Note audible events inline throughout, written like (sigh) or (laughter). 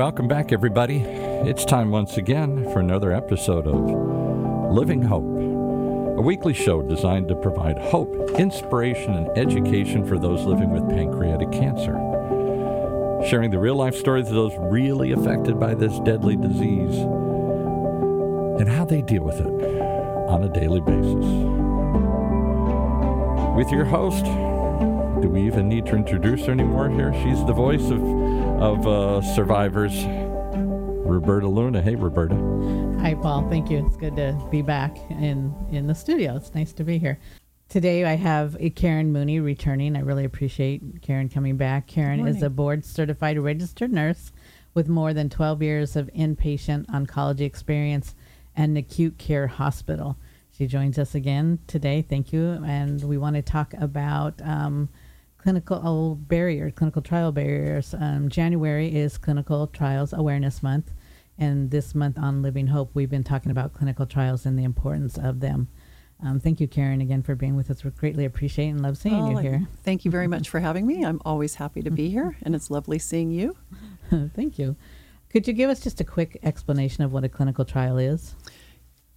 welcome back, everybody. It's time once again for another episode of Living Hope, a weekly show designed to provide hope, inspiration, and education for those living with pancreatic cancer. Sharing the real life stories of those really affected by this deadly disease and how they deal with it on a daily basis. With your host, do we even need to introduce her anymore here? She's the voice of, of uh, survivors, Roberta Luna. Hey, Roberta. Hi, Paul. Thank you. It's good to be back in, in the studio. It's nice to be here. Today I have Karen Mooney returning. I really appreciate Karen coming back. Karen is a board certified registered nurse with more than 12 years of inpatient oncology experience and acute care hospital. She joins us again today. Thank you. And we want to talk about um, clinical barriers, clinical trial barriers. Um, January is Clinical Trials Awareness Month. And this month on Living Hope, we've been talking about clinical trials and the importance of them. Um, thank you, Karen, again for being with us. We greatly appreciate and love seeing oh, you here. Thank you very much for having me. I'm always happy to be here, and it's lovely seeing you. (laughs) thank you. Could you give us just a quick explanation of what a clinical trial is?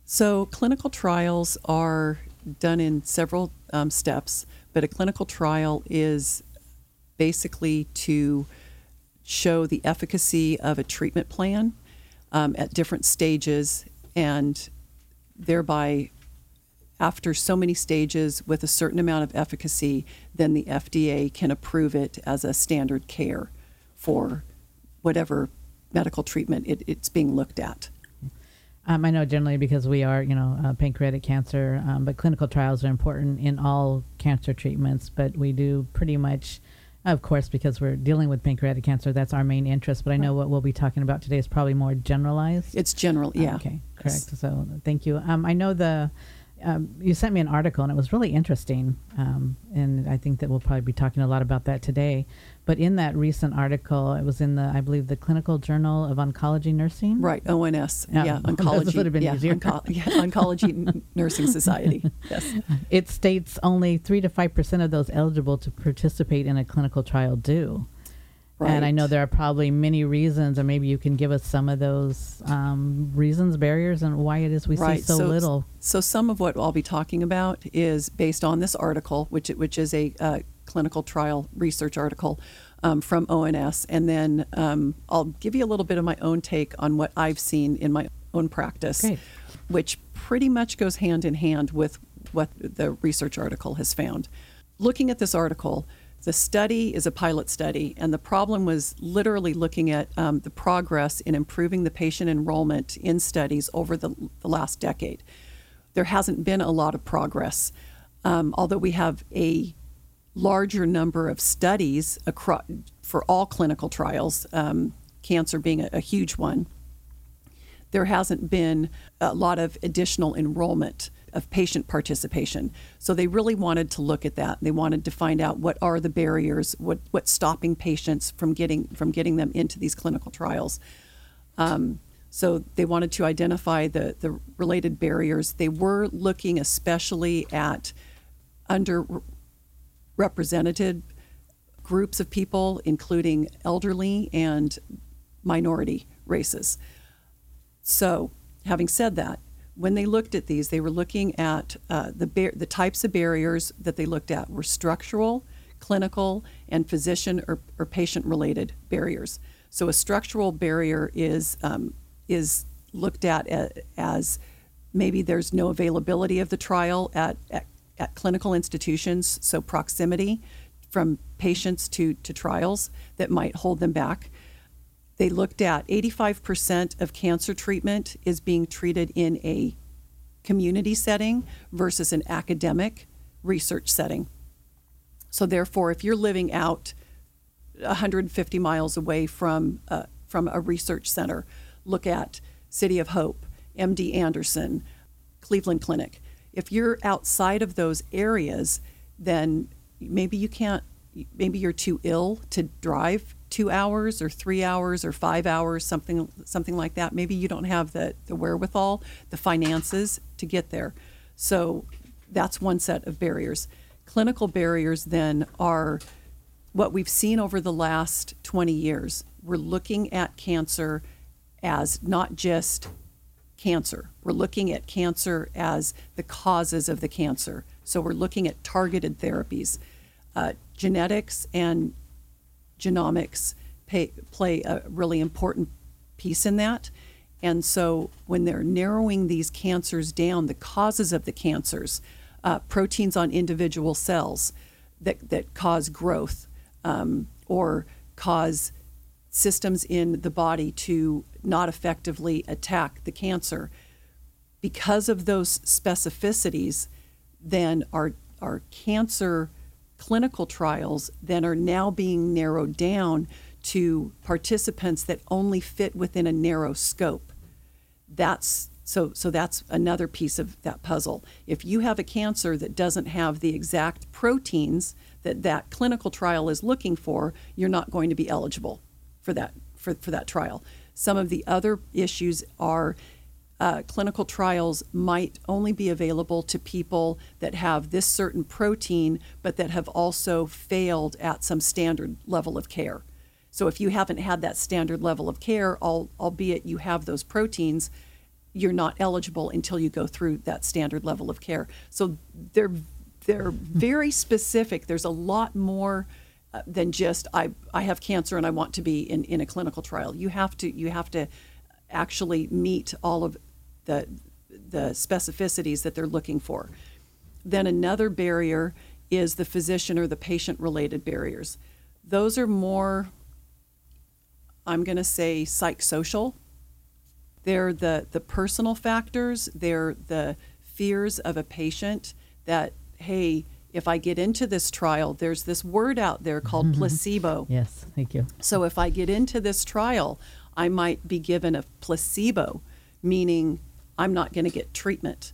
So, clinical trials are done in several um, steps, but a clinical trial is basically to show the efficacy of a treatment plan um, at different stages and thereby after so many stages with a certain amount of efficacy then the FDA can approve it as a standard care for whatever medical treatment it, it's being looked at. Um, I know generally because we are, you know, uh, pancreatic cancer, um, but clinical trials are important in all cancer treatments. But we do pretty much, of course, because we're dealing with pancreatic cancer, that's our main interest. But I know what we'll be talking about today is probably more generalized. It's general, yeah. okay, correct. Yes. So thank you. Um, I know the um, you sent me an article and it was really interesting, um, and I think that we'll probably be talking a lot about that today. But in that recent article, it was in the, I believe, the Clinical Journal of Oncology Nursing. Right, ONS. Yeah, yeah (laughs) oncology. would have been yeah, easier. Onco- (laughs) yeah, oncology Nursing Society. (laughs) Yes. It states only three to five percent of those eligible to participate in a clinical trial do. Right. And I know there are probably many reasons, or maybe you can give us some of those um, reasons, barriers, and why it is we right. see so, so, little. So some of what I'll be talking about is based on this article, which which is a uh, clinical trial research article um, from ONS, and then um, I'll give you a little bit of my own take on what I've seen in my own practice, Great. which pretty much goes hand in hand with what the research article has found. Looking at this article the study is a pilot study, and the problem was literally looking at um, the progress in improving the patient enrollment in studies over the, the last decade. There hasn't been a lot of progress, um, although we have a larger number of studies across, for all clinical trials, um, cancer being a, a huge one. There hasn't been a lot of additional enrollment of patient participation. So they really wanted to look at that. They wanted to find out what are the barriers, what what's stopping patients from getting from getting them into these clinical trials. Um, so they wanted to identify the the related barriers. They were looking especially at underrepresented groups of people, including elderly and minority races. So, having said that, when they looked at these, they were looking at uh, the, bar- the types of barriers that they looked at were structural, clinical, and physician or, or patient related barriers. So a structural barrier is um, is looked at as maybe there's no availability of the trial at, at, at clinical institutions, so proximity from patients to, to trials that might hold them back. They looked at 85% of cancer treatment is being treated in a community setting versus an academic research setting. So, therefore, if you're living out 150 miles away from, uh, from a research center, look at City of Hope, MD Anderson, Cleveland Clinic. If you're outside of those areas, then maybe you can't, maybe you're too ill to drive two hours or three hours or five hours, something something like that. Maybe you don't have the, the wherewithal, the finances to get there. So that's one set of barriers. Clinical barriers then are what we've seen over the last 20 years. we're looking at cancer as not just cancer. We're looking at cancer as the causes of the cancer. So we're looking at targeted therapies. Uh, genetics and genomics pay, play a really important piece in that. And so when they're narrowing these cancers down, the causes of the cancers, uh, proteins on individual cells that, that cause growth um, or cause systems in the body to not effectively attack the cancer. Because of those specificities, then our, our cancer clinical trials then are now being narrowed down to participants that only fit within a narrow scope. That's so so that's another piece of that puzzle. If you have a cancer that doesn't have the exact proteins that that clinical trial is looking for, you're not going to be eligible for that for, for that trial. Some of the other issues are uh, clinical trials might only be available to people that have this certain protein, but that have also failed at some standard level of care. So if you haven't had that standard level of care, albeit you have those proteins, you're not eligible until you go through that standard level of care. So they're they're very specific. There's a lot more uh, than just I I have cancer and I want to be in, in a clinical trial. You have to you have to actually meet all of the the specificities that they're looking for. Then another barrier is the physician or the patient related barriers. Those are more I'm going to say psychosocial. They're the the personal factors, they're the fears of a patient that hey, if I get into this trial, there's this word out there called mm-hmm. (laughs) placebo. Yes, thank you. So if I get into this trial, I might be given a placebo, meaning I'm not going to get treatment.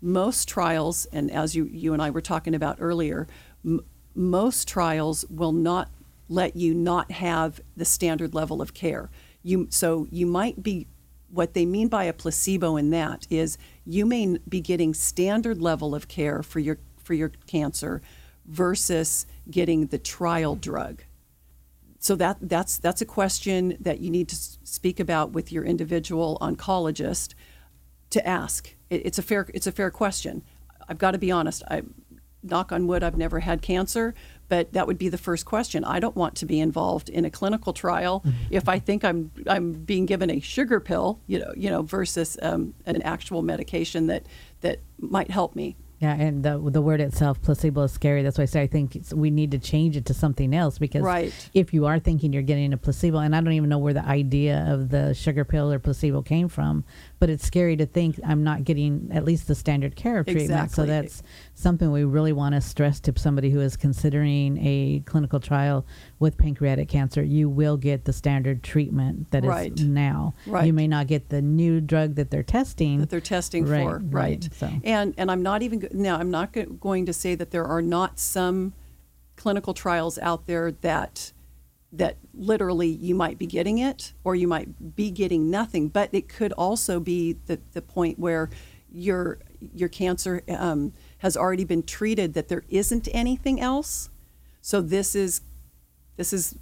Most trials, and as you, you and I were talking about earlier, m- most trials will not let you not have the standard level of care. You, so you might be, what they mean by a placebo in that is you may be getting standard level of care for your for your cancer versus getting the trial drug. So that that's that's a question that you need to speak about with your individual oncologist to ask. It, it's a fair it's a fair question. I've got to be honest. I knock on wood, I've never had cancer, but that would be the first question. I don't want to be involved in a clinical trial mm-hmm. if I think I'm I'm being given a sugar pill, you know, you know, versus um, an actual medication that that might help me. Yeah, and the the word itself, placebo, is scary. That's why I say I think we need to change it to something else because right. if you are thinking you're getting a placebo, and I don't even know where the idea of the sugar pill or placebo came from, but it's scary to think I'm not getting at least the standard care of treatment. Exactly. So that's something we really want to stress to somebody who is considering a clinical trial with pancreatic cancer. You will get the standard treatment that right. is now. Right. You may not get the new drug that they're testing. That they're testing right, for. Right. right. So. And and I'm not even now. I'm not going to say that there are not some clinical trials out there that that literally you might be getting it or you might be getting nothing but it could also be the, the point where your your cancer um, has already been treated that there isn't anything else. So this is this is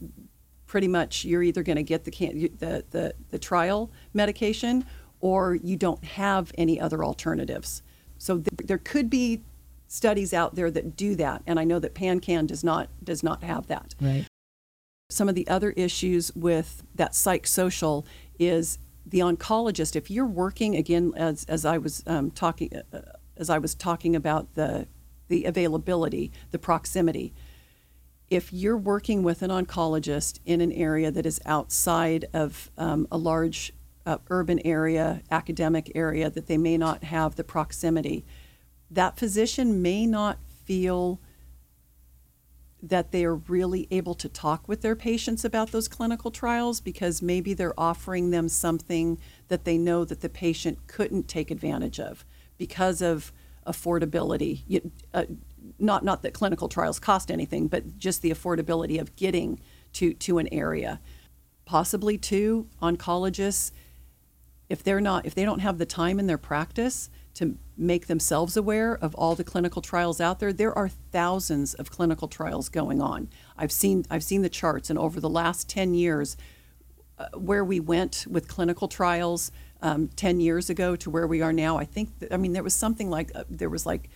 pretty much you're either going to get the, can, the, the the trial medication or you don't have any other alternatives. So th- there could be studies out there that do that and i know that PanCan does not does not have that. Right some of the other issues with that psychosocial is the oncologist. If you're working again, as as I was um, talking, uh, as I was talking about the the availability, the proximity. If you're working with an oncologist in an area that is outside of um, a large uh, urban area, academic area, that they may not have the proximity, that physician may not feel that they are really able to talk with their patients about those clinical trials because maybe they're offering them something that they know that the patient couldn't take advantage of because of affordability. Uh, not not that clinical trials cost anything, but just the affordability of getting to to an area. Possibly too, oncologists, if they're not if they don't have the time in their practice to make themselves aware of all the clinical trials out there. There are thousands of clinical trials going on. I've seen I've seen the charts, and over the last ten years, uh, where we went with clinical trials um, 10 years ago to where we are now, I think, that, I mean, there was something like, uh, there was like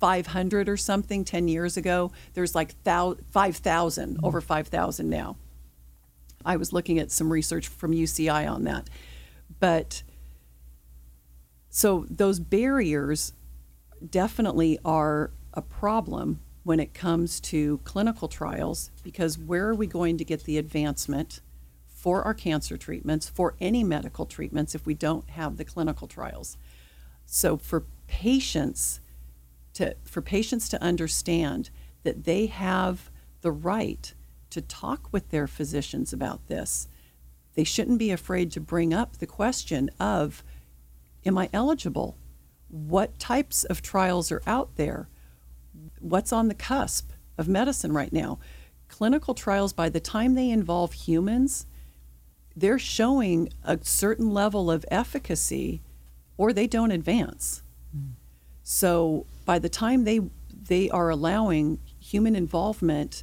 500 or something 10 years ago. There's like 5,000, mm-hmm. over 5,000 now. I was looking at some research from UCI on that. But so those barriers definitely are a problem when it comes to clinical trials because where are we going to get the advancement for our cancer treatments, for any medical treatments, if we don't have the clinical trials? So for patients to for patients to understand that they have the right to talk with their physicians about this. They shouldn't be afraid to bring up the question of am I eligible? What types of trials are out there? What's on the cusp of medicine right now? Clinical trials, by the time they involve humans, they're showing a certain level of efficacy or they don't advance. Mm. So by the time they they are allowing human involvement,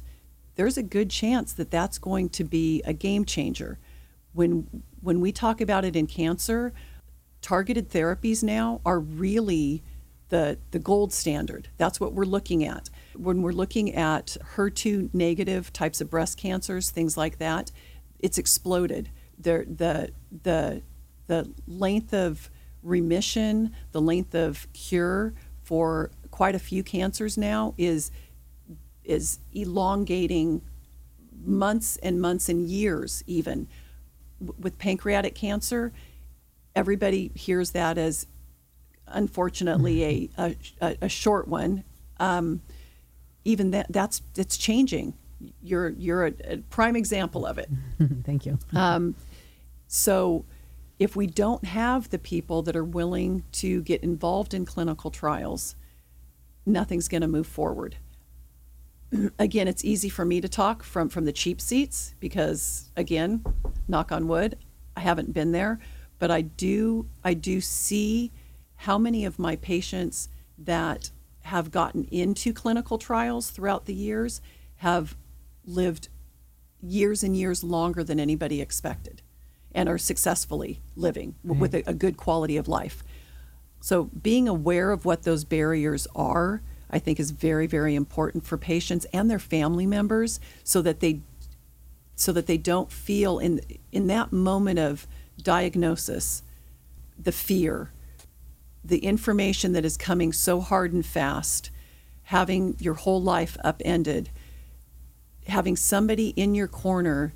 there's a good chance that that's going to be a game changer. When when we talk about it in cancer, targeted therapies now are really the the gold standard. That's what we're looking at. When we're looking at HER2 negative types of breast cancers, things like that, it's exploded. The the the the length of remission, the length of cure for quite a few cancers now is is elongating months and months and years even with pancreatic cancer everybody hears that as unfortunately a, a, a short one. Um, even that that's it's changing. You're you're a, a prime example of it. (laughs) Thank you. Um, so if we don't have the people that are willing to get involved in clinical trials, nothing's going to move forward. (clears throat) again, it's easy for me to talk from, from the cheap seats because, again, knock on wood, I haven't been there, but I do I do see how many of my patients that have gotten into clinical trials throughout the years have lived years and years longer than anybody expected and are successfully living mm-hmm. with a, a good quality of life. So, being aware of what those barriers are, I think, is very, very important for patients and their family members, so that they, so that they don't feel in in that moment of diagnosis, the fear, the information that is coming so hard and fast, having your whole life upended, having somebody in your corner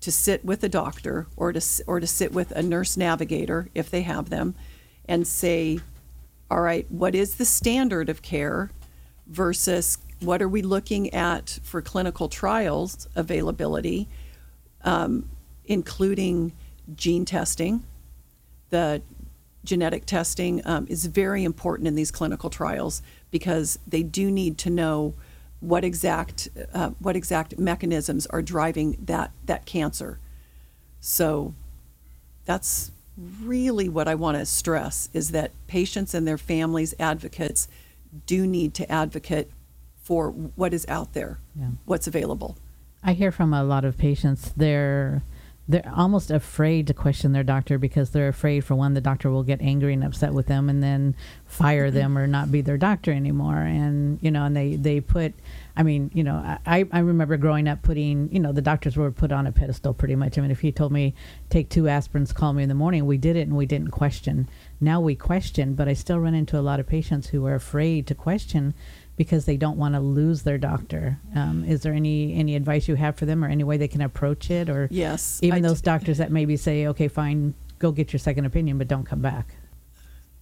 to sit with a doctor or to or to sit with a nurse navigator if they have them and say all right what is the standard of care versus what are we looking at for clinical trials availability um, including gene testing the genetic testing um, is very important in these clinical trials because they do need to know what exact uh, what exact mechanisms are driving that that cancer. So that's really what I want to stress is that patients and their families, advocates, do need to advocate for what is out there, yeah. what's available. I hear from a lot of patients they're they're almost afraid to question their doctor because they're afraid for one the doctor will get angry and upset with them and then fire mm-hmm. them or not be their doctor anymore and you know and they they put I mean, you know, I, I remember growing up putting, you know, the doctors were put on a pedestal pretty much. I mean, if he told me take two aspirins, call me in the morning, we did it and we didn't question. Now we question, but I still run into a lot of patients who are afraid to question because they don't want to lose their doctor. Um, is there any any advice you have for them, or any way they can approach it, or yes, even I those d- doctors that maybe say, okay, fine, go get your second opinion, but don't come back.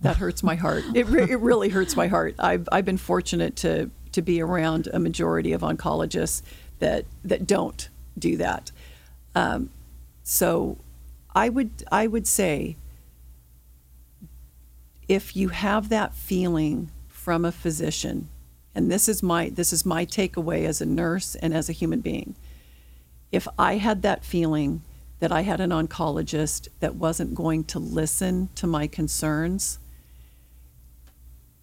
That hurts my heart. It, re- it really hurts my heart. I've I've been fortunate to to be around a majority of oncologists that that don't do that. Um, so, I would I would say if you have that feeling from a physician and this is my this is my takeaway as a nurse and as a human being. If i had that feeling that i had an oncologist that wasn't going to listen to my concerns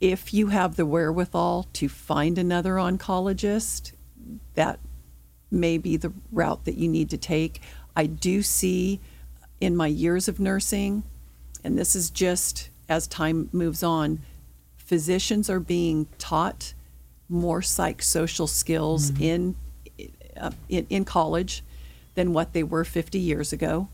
if you have the wherewithal to find another oncologist that may be the route that you need to take. I do see in my years of nursing, and this is just as time moves on, physicians are being taught more psychosocial skills mm-hmm. in, uh, in in college than what they were 50 years ago.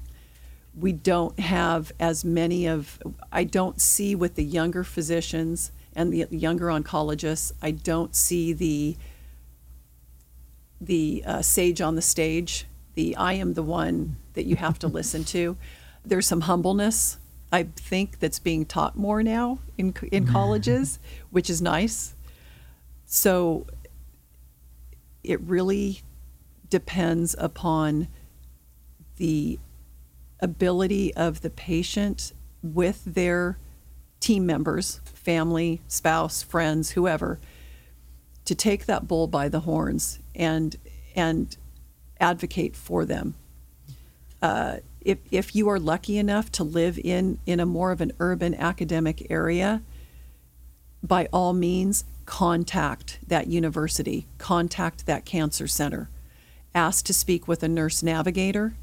We don't have as many of I don't see with the younger physicians and the younger oncologists. I don't see the the uh, sage on the stage. The I am the one that you have to (laughs) listen to. There's some humbleness I think that's being taught more now in in colleges, which is nice. So it really depends upon the ability of the patient with their team members, family, spouse, friends, whoever, to take that bull by the horns and and advocate for them. Uh, if, if you are lucky enough to live in, in a more of an urban academic area, by all means, contact that university, contact that cancer center, ask to speak with a nurse navigator,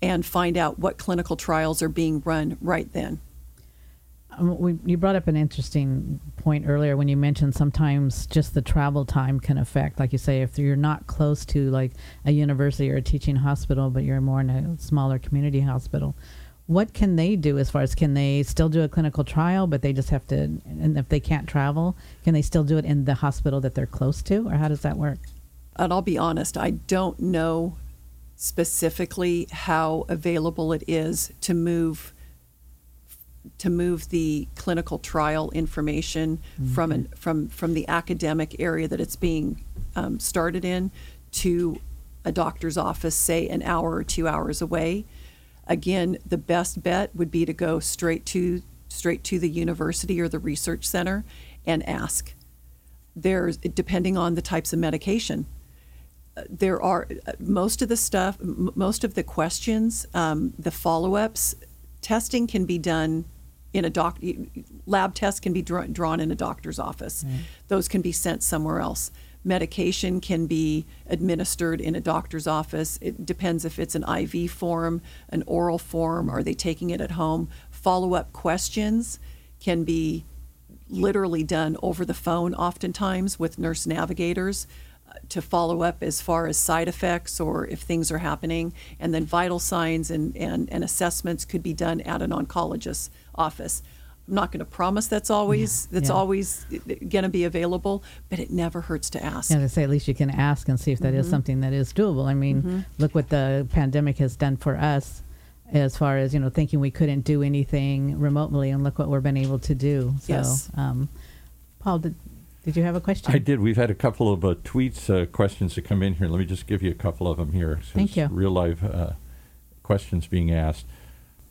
and find out what clinical trials are being run right then. Um, we, you brought up an interesting point earlier when you mentioned sometimes just the travel time can affect, like you say, if you're not close to like a university or a teaching hospital, but you're more in a smaller community hospital. What can they do as far as can they still do a clinical trial, but they just have to, and if they can't travel, can they still do it in the hospital that they're close to, or how does that work? And I'll be honest, I don't know specifically how available it is to move to move the clinical trial information mm-hmm. from an, from from the academic area that it's being um, started in to a doctor's office, say an hour or two hours away. Again, the best bet would be to go straight to straight to the university or the research center and ask. There's depending on the types of medication. Uh, there are uh, most of the stuff, most of the questions, um, the follow-ups, testing can be done in a doc lab tests can be draw, drawn in a doctor's office. Mm. Those can be sent somewhere else. Medication can be administered in a doctor's office. It depends if it's an IV form, an oral form, are they taking it at home? Follow up questions can be literally done over the phone, oftentimes with nurse navigators uh, to follow up as far as side effects or if things are happening. And then vital signs and, and, and assessments could be done at an oncologist's office. I'm not going to promise that's always yeah, that's yeah. always going to be available, but it never hurts to ask. Yeah, to say at least you can ask and see if that mm-hmm. is something that is doable. I mean, mm-hmm. look what the pandemic has done for us, as far as you know, thinking we couldn't do anything remotely, and look what we've been able to do. So, yes. um, Paul, did did you have a question? I did. We've had a couple of uh, tweets uh, questions that come in here. Let me just give you a couple of them here. Thank you. Real life uh, questions being asked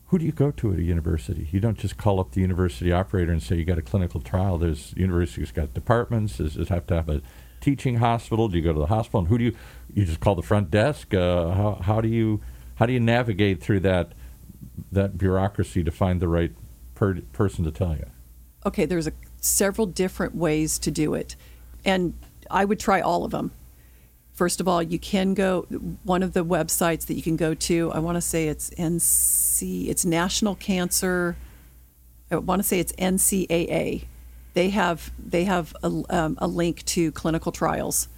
who do you go to at a university? You don't just call up the university operator and say you got a clinical trial. There's universities got departments. Does it have to have a teaching hospital? Do you go to the hospital? And who do you? You just call the front desk. Uh, how, how do you how do you navigate through that that bureaucracy to find the right per, person to tell you? Okay, there's a, several different ways to do it, and I would try all of them. First of all, you can go one of the websites that you can go to. I want to say it's NC. It's National Cancer. I want to say it's NCAA. They have they have a, um, a link to clinical trials.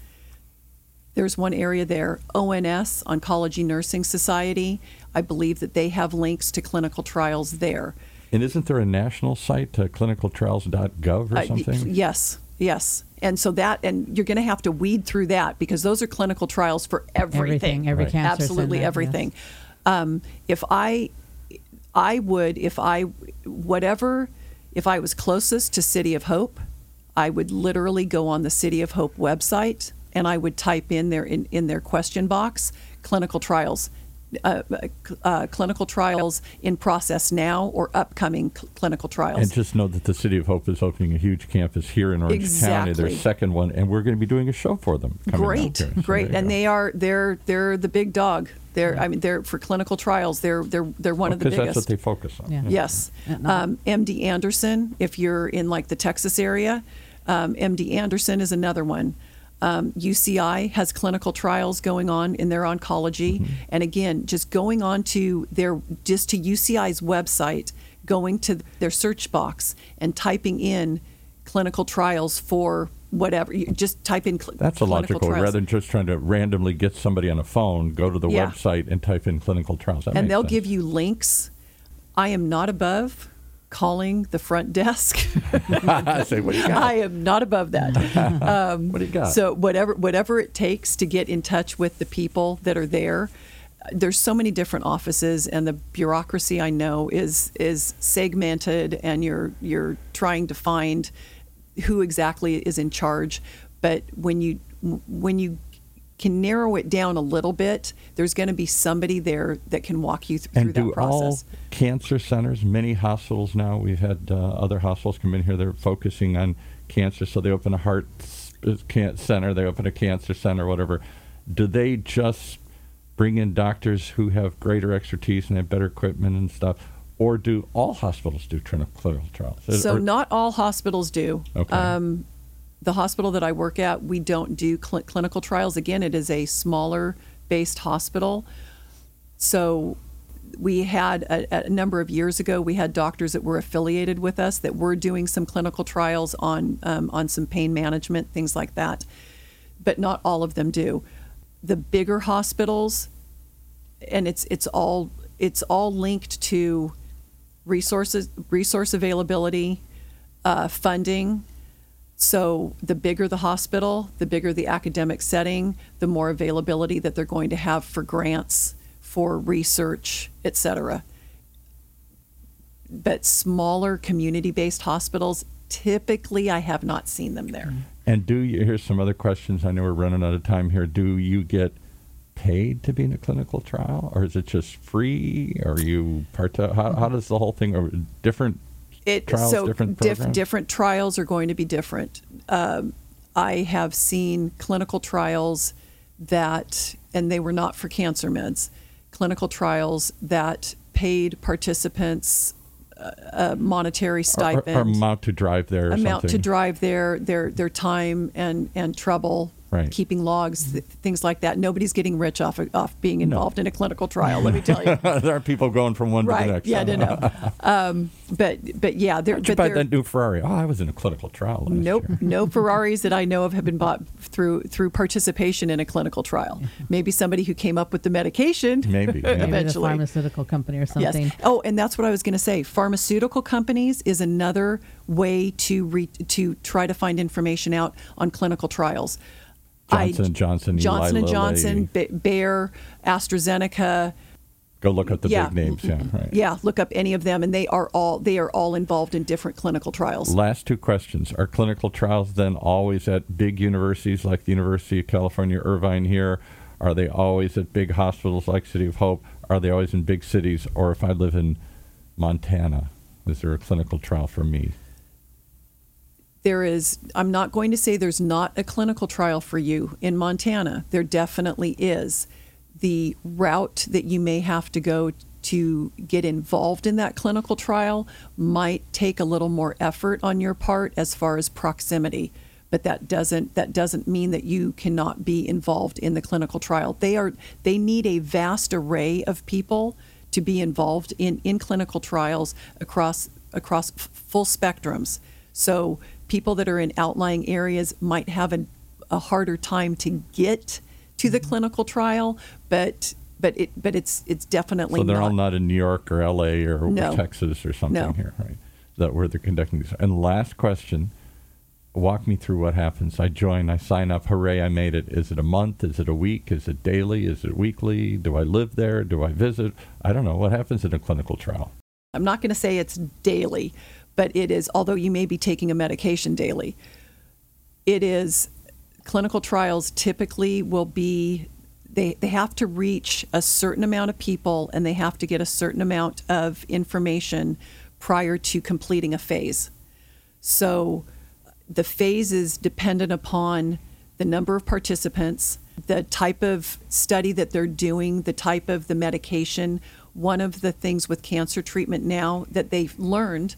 There's one area there, ONS, Oncology Nursing Society. I believe that they have links to clinical trials there. And isn't there a national site, uh, clinicaltrials.gov or something? Uh, yes, yes. And so that, and you're going to have to weed through that because those are clinical trials for everything. Everything, every right. cancer. Absolutely center, everything. Yes. Um, if I, I would, if I, whatever, if I was closest to City of Hope, I would literally go on the City of Hope website and I would type in their in, in their question box clinical trials uh, uh, clinical trials in process now or upcoming cl- clinical trials. And just know that the City of Hope is opening a huge campus here in Orange exactly. County, their second one, and we're going to be doing a show for them. Great, so great, and go. they are they're they're the big dog. They're I mean they're for clinical trials. They're they're they're one well, of the biggest. That's what they focus on. Yeah. Yes, um, MD Anderson. If you're in like the Texas area, um, MD Anderson is another one. Um, UCI has clinical trials going on in their oncology, mm-hmm. and again, just going on to their just to UCI's website, going to their search box and typing in clinical trials for whatever. You just type in. Cl- That's a logical trials. rather than just trying to randomly get somebody on a phone. Go to the yeah. website and type in clinical trials. That and they'll sense. give you links. I am not above calling the front desk. (laughs) Say, what do you got? I am not above that. (laughs) Um, what do you got? So whatever whatever it takes to get in touch with the people that are there. There's so many different offices, and the bureaucracy I know is is segmented, and you're you're trying to find who exactly is in charge. But when you when you can narrow it down a little bit, there's going to be somebody there that can walk you th- and through that process. all cancer centers, many hospitals now, we've had uh, other hospitals come in here, they're focusing on cancer, so they open a heart center, they open a cancer center, whatever. Do they just bring in doctors who have greater expertise and have better equipment and stuff? Or do all hospitals do clinical trials? So, or, not all hospitals do. Okay. Um, the hospital that I work at, we don't do cl- clinical trials. Again, it is a smaller based hospital. So we had a, a, number of years ago, we had doctors that were affiliated with us that were doing some clinical trials on um, on some pain management, things like that. But not all of them do. The bigger hospitals, and it's it's all it's all linked to resources, resource availability, uh, funding, so the bigger the hospital, the bigger the academic setting, the more availability that they're going to have for grants, for research, et cetera. But smaller community-based hospitals, typically I have not seen them there. And do you, here's some other questions. I know we're running out of time here. Do you get paid to be in a clinical trial or is it just free? Are you part how, how does the whole thing, or different it, trials, so different, diff, different trials are going to be different. Um, I have seen clinical trials that, and they were not for cancer meds, clinical trials that paid participants a monetary stipend, or, or amount to drive their amount something. to drive their their their time and and trouble right. keeping logs, th- things like that. Nobody's getting rich off of, off being involved no. in a clinical trial. Let me tell you, (laughs) there are people going from one right. to the next. Yeah, I don't know. (laughs) um, but but yeah, there. Did you buy that new Ferrari? Oh, I was in a clinical trial. nope, year. no (laughs) Ferraris that I know of have been bought through through participation in a clinical trial. Maybe somebody who came up with the medication. Maybe, yeah. eventually, Maybe pharmaceutical company or something. Yes. Oh, and that's what I was going to say. Pharmaceutical companies is another way to re- to try to find information out on clinical trials. Johnson and Johnson, Johnson and Johnson, B- Bayer, AstraZeneca. Go look up the yeah. big names. Yeah, right. Yeah, look up any of them, and they are all they are all involved in different clinical trials. Last two questions: Are clinical trials then always at big universities like the University of California, Irvine here? Are they always at big hospitals like City of Hope? Are they always in big cities? Or if I live in Montana, is there a clinical trial for me? There is, I'm not going to say there's not a clinical trial for you in Montana. There definitely is. The route that you may have to go to get involved in that clinical trial might take a little more effort on your part as far as proximity but that doesn't that doesn't mean that you cannot be involved in the clinical trial they are they need a vast array of people to be involved in in clinical trials across across full spectrums so people that are in outlying areas might have a, a harder time to get to the mm-hmm. clinical trial, but but it but it's it's definitely so they're not. all not in New York or L.A. or, no. Texas or something no. here, right? That where they're conducting these. And last question. Walk me through what happens. I join, I sign up. Hooray, I made it. Is it a month? Is it a week? Is it daily? Is it weekly? Do I live there? Do I visit? I don't know. What happens in a clinical trial? I'm not going to say it's daily, but it is, although you may be taking a medication daily, it is clinical trials typically will be they, they have to reach a certain amount of people and they have to get a certain amount of information prior to completing a phase. So the phase is dependent upon the number of participants, the type of study that they're doing, the type of the medication. One of the things with cancer treatment now that they've learned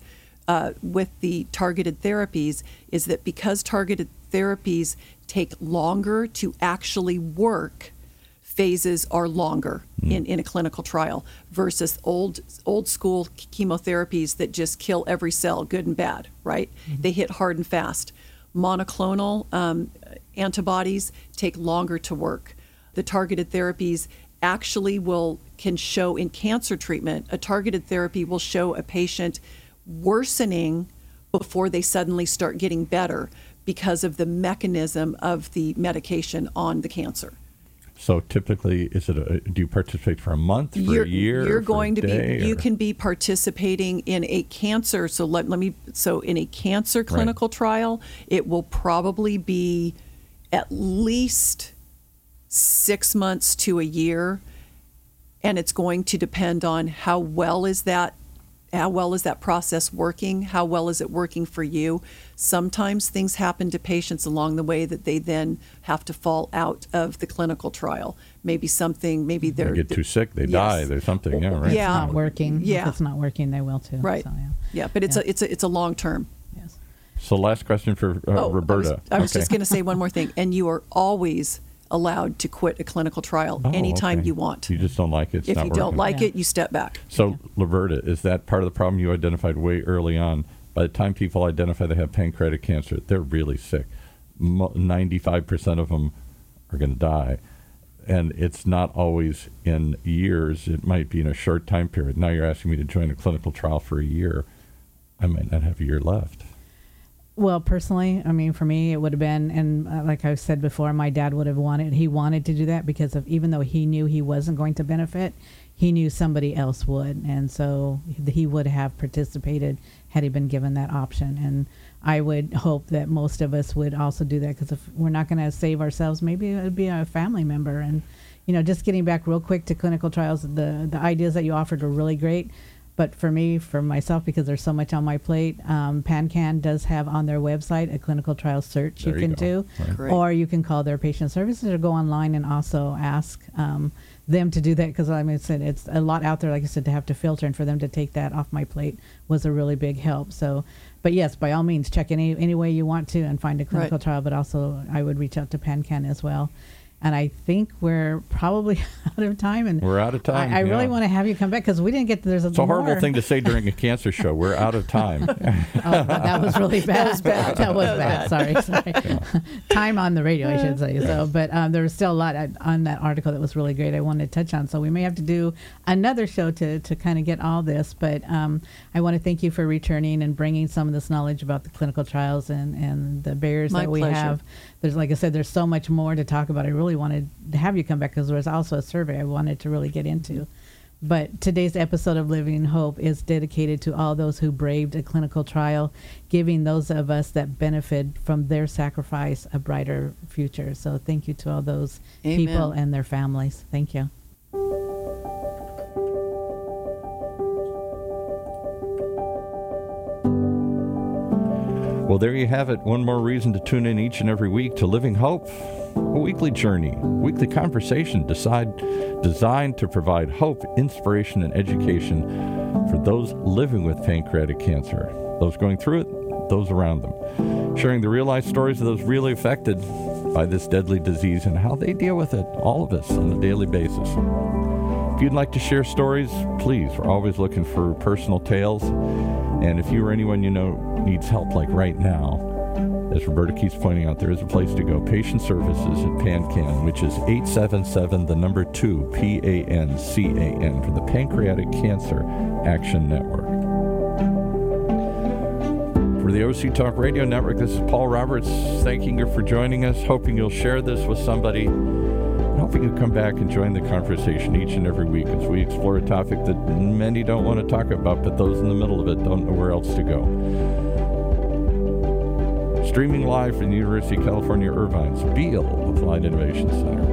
uh, with the targeted therapies is that because targeted therapies take longer to actually work phases are longer mm. in, in a clinical trial versus old old school chemotherapies that just kill every cell, good and bad, right? Mm-hmm. They hit hard and fast. Monoclonal um, antibodies take longer to work. The targeted therapies actually will can show in cancer treatment. A targeted therapy will show a patient worsening before they suddenly start getting better because of the mechanism of the medication on the cancer. So typically, is it a, do you participate for a month, for you're, a year? You're going to be. Or? You can be participating in a cancer. So let let me. So in a cancer clinical right. trial, it will probably be at least six months to a year, and it's going to depend on how well is that how well is that process working? How well is it working for you? Sometimes things happen to patients along the way that they then have to fall out of the clinical trial. Maybe something, maybe they're they get too sick, they yes. die, there's something. Yeah, right. Yeah, it's not working. Yeah, if it's not working, they will too. Right. So, yeah. yeah, but it's yeah. a it's a it's a long term. Yes. So last question for uh, oh, Roberta. I was, I was okay. just going to say one more thing, and you are always allowed to quit a clinical trial oh, anytime okay. you want. You just don't like it. if you working. don't like yeah. it, you step back. So, yeah. Roberta, is that part of the problem you identified way early on? By the time people identify they have pancreatic cancer, they're really sick. 95% of them are going to die. And it's not always in years, it might be in a short time period. Now you're asking me to join a clinical trial for a year. I might not have a year left. Well, personally, I mean, for me, it would have been, and uh, like I said before, my dad would have wanted, he wanted to do that because of, even though he knew he wasn't going to benefit, he knew somebody else would. And so he would have participated had he been given that option. And I would hope that most of us would also do that because if we're not going to save ourselves, maybe it would be a family member. And, you know, just getting back real quick to clinical trials, the, the ideas that you offered were really great. But for me, for myself, because there's so much on my plate, um, PanCan does have on their website a clinical trial search there you can do, right. or you can call their patient services or go online and also ask um, them to do that. Because I mean, it's, it's a lot out there, like I said, to have to filter, and for them to take that off my plate was a really big help. So, but yes, by all means, check any any way you want to and find a clinical right. trial. But also, I would reach out to PanCan as well and I think we're probably (laughs) out of time. And we're out of time. I, I yeah. really want to have you come back because we didn't get. To, there's a. It's a horrible thing to say during a cancer show. We're out of time. (laughs) oh, that was really (laughs) bad. that was bad. That was bad. Sorry, sorry. Yeah. time on the radio, I should say. So, but um, there was still a lot on that article that was really great. I wanted to touch on. So we may have to do another show to to kind of get all this. But um, I want to thank you for returning and bringing some of this knowledge about the clinical trials and and the barriers My that we pleasure. have there's like I said, there's so much more to talk about. I really wanted to have you come back because there was also a survey I wanted to really get into. Mm-hmm. But today's episode of Living Hope is dedicated to all those who braved a clinical trial, giving those of us that benefit from their sacrifice a brighter future. So thank you to all those Amen. people and their families. Thank you. Well, there you have it. One more reason to tune in each and every week to Living Hope, a weekly journey, weekly conversation decide, designed to provide hope, inspiration, and education for those living with pancreatic cancer, those going through it, those around them. Sharing the real life stories of those really affected by this deadly disease and how they deal with it, all of us on a daily basis. If you'd like to share stories, please. We're always looking for personal tales. And if you or anyone you know needs help, like right now, as Roberta keeps pointing out, there is a place to go. Patient Services at PanCan, which is 877, the number 2, P A N C A N, for the Pancreatic Cancer Action Network. For the OC Talk Radio Network, this is Paul Roberts thanking you for joining us, hoping you'll share this with somebody hoping you come back and join the conversation each and every week as we explore a topic that many don't want to talk about, but those in the middle of it don't know where else to go. Streaming live from the University of California, Irvine's Beall Applied Innovation Center.